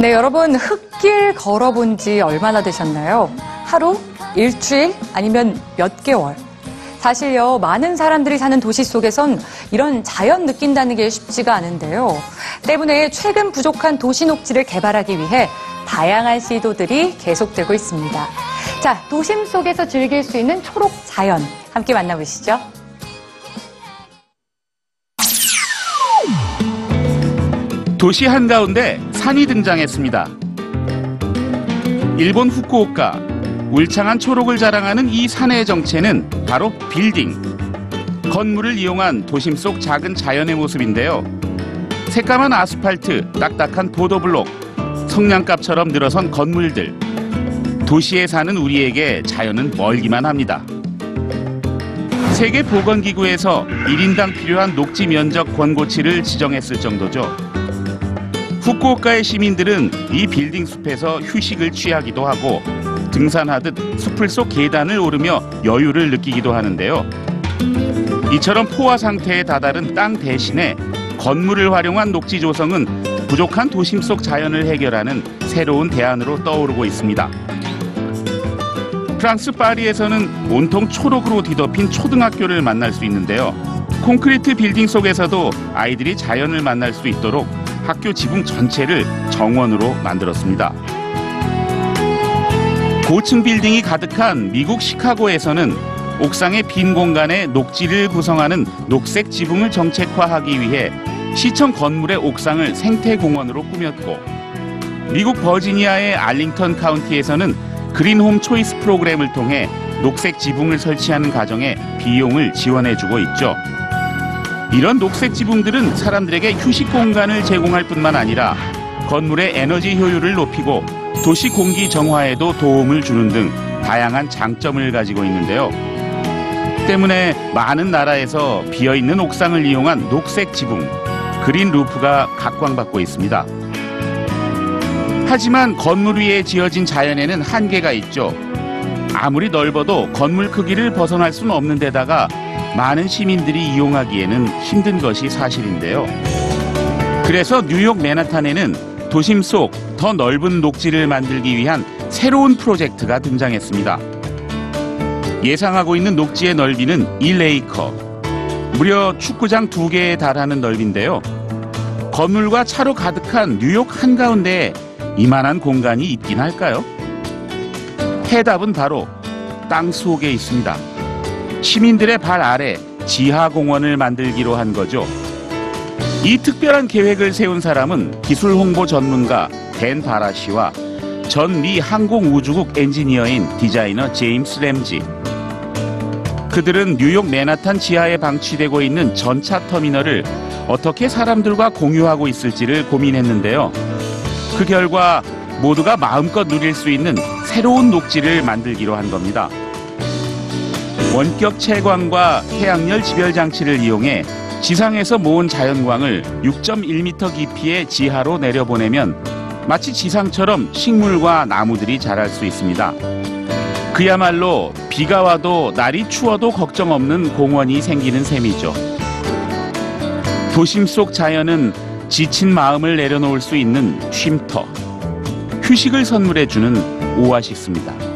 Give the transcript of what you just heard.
네, 여러분 흙길 걸어본 지 얼마나 되셨나요? 하루, 일주일, 아니면 몇 개월? 사실요, 많은 사람들이 사는 도시 속에선 이런 자연 느낀다는 게 쉽지가 않은데요. 때문에 최근 부족한 도시 녹지를 개발하기 위해 다양한 시도들이 계속되고 있습니다. 자, 도심 속에서 즐길 수 있는 초록 자연 함께 만나보시죠. 도시 한가운데 산이 등장했습니다. 일본 후쿠오카 울창한 초록을 자랑하는 이 산의 정체는 바로 빌딩. 건물을 이용한 도심 속 작은 자연의 모습인데요. 새까만 아스팔트, 딱딱한 보도블록, 성냥갑처럼 늘어선 건물들. 도시에 사는 우리에게 자연은 멀기만 합니다. 세계보건기구에서 1인당 필요한 녹지 면적 권고치를 지정했을 정도죠. 후쿠오카의 시민들은 이 빌딩 숲에서 휴식을 취하기도 하고 등산하듯 숲을 속 계단을 오르며 여유를 느끼기도 하는데요. 이처럼 포화 상태에 다다른 땅 대신에 건물을 활용한 녹지 조성은 부족한 도심 속 자연을 해결하는 새로운 대안으로 떠오르고 있습니다. 프랑스 파리에서는 온통 초록으로 뒤덮인 초등학교를 만날 수 있는데요. 콘크리트 빌딩 속에서도 아이들이 자연을 만날 수 있도록 학교 지붕 전체를 정원으로 만들었습니다. 고층 빌딩이 가득한 미국 시카고에서는 옥상의 빈 공간에 녹지를 구성하는 녹색 지붕을 정책화하기 위해 시청 건물의 옥상을 생태공원으로 꾸몄고 미국 버지니아의 알링턴 카운티에서는 Green Home Choice 프로그램을 통해 녹색 지붕을 설치하는 가정에 비용을 지원해주고 있죠. 이런 녹색 지붕들은 사람들에게 휴식 공간을 제공할 뿐만 아니라 건물의 에너지 효율을 높이고 도시 공기 정화에도 도움을 주는 등 다양한 장점을 가지고 있는데요. 때문에 많은 나라에서 비어 있는 옥상을 이용한 녹색 지붕, 그린 루프가 각광받고 있습니다. 하지만 건물 위에 지어진 자연에는 한계가 있죠. 아무리 넓어도 건물 크기를 벗어날 수는 없는 데다가 많은 시민들이 이용하기에는 힘든 것이 사실인데요. 그래서 뉴욕 맨하탄에는 도심 속 더 넓은 녹지를 만들기 위한 새로운 프로젝트가 등장했습니다. 예상하고 있는 녹지의 넓이는 1에이커. 무려 축구장 두 개에 달하는 넓인데요. 건물과 차로 가득한 뉴욕 한가운데에 이만한 공간이 있긴 할까요? 해답은 바로 땅 속에 있습니다. 시민들의 발 아래 지하 공원을 만들기로 한 거죠. 이 특별한 계획을 세운 사람은 기술 홍보 전문가 댄 바라시와 전 미 항공우주국 엔지니어인 디자이너 제임스 램지. 그들은 뉴욕 맨하탄 지하에 방치되고 있는 전차 터미널을 어떻게 사람들과 공유하고 있을지를 고민했는데요. 그 결과 모두가 마음껏 누릴 수 있는 새로운 녹지를 만들기로 한 겁니다. 원격 채광과 태양열 집열 장치를 이용해 지상에서 모은 자연광을 6.1m 깊이의 지하로 내려보내면 마치 지상처럼 식물과 나무들이 자랄 수 있습니다. 그야말로 비가 와도 날이 추워도 걱정 없는 공원이 생기는 셈이죠. 도심 속 자연은 지친 마음을 내려놓을 수 있는 쉼터, 휴식을 선물해주는 오아시스입니다.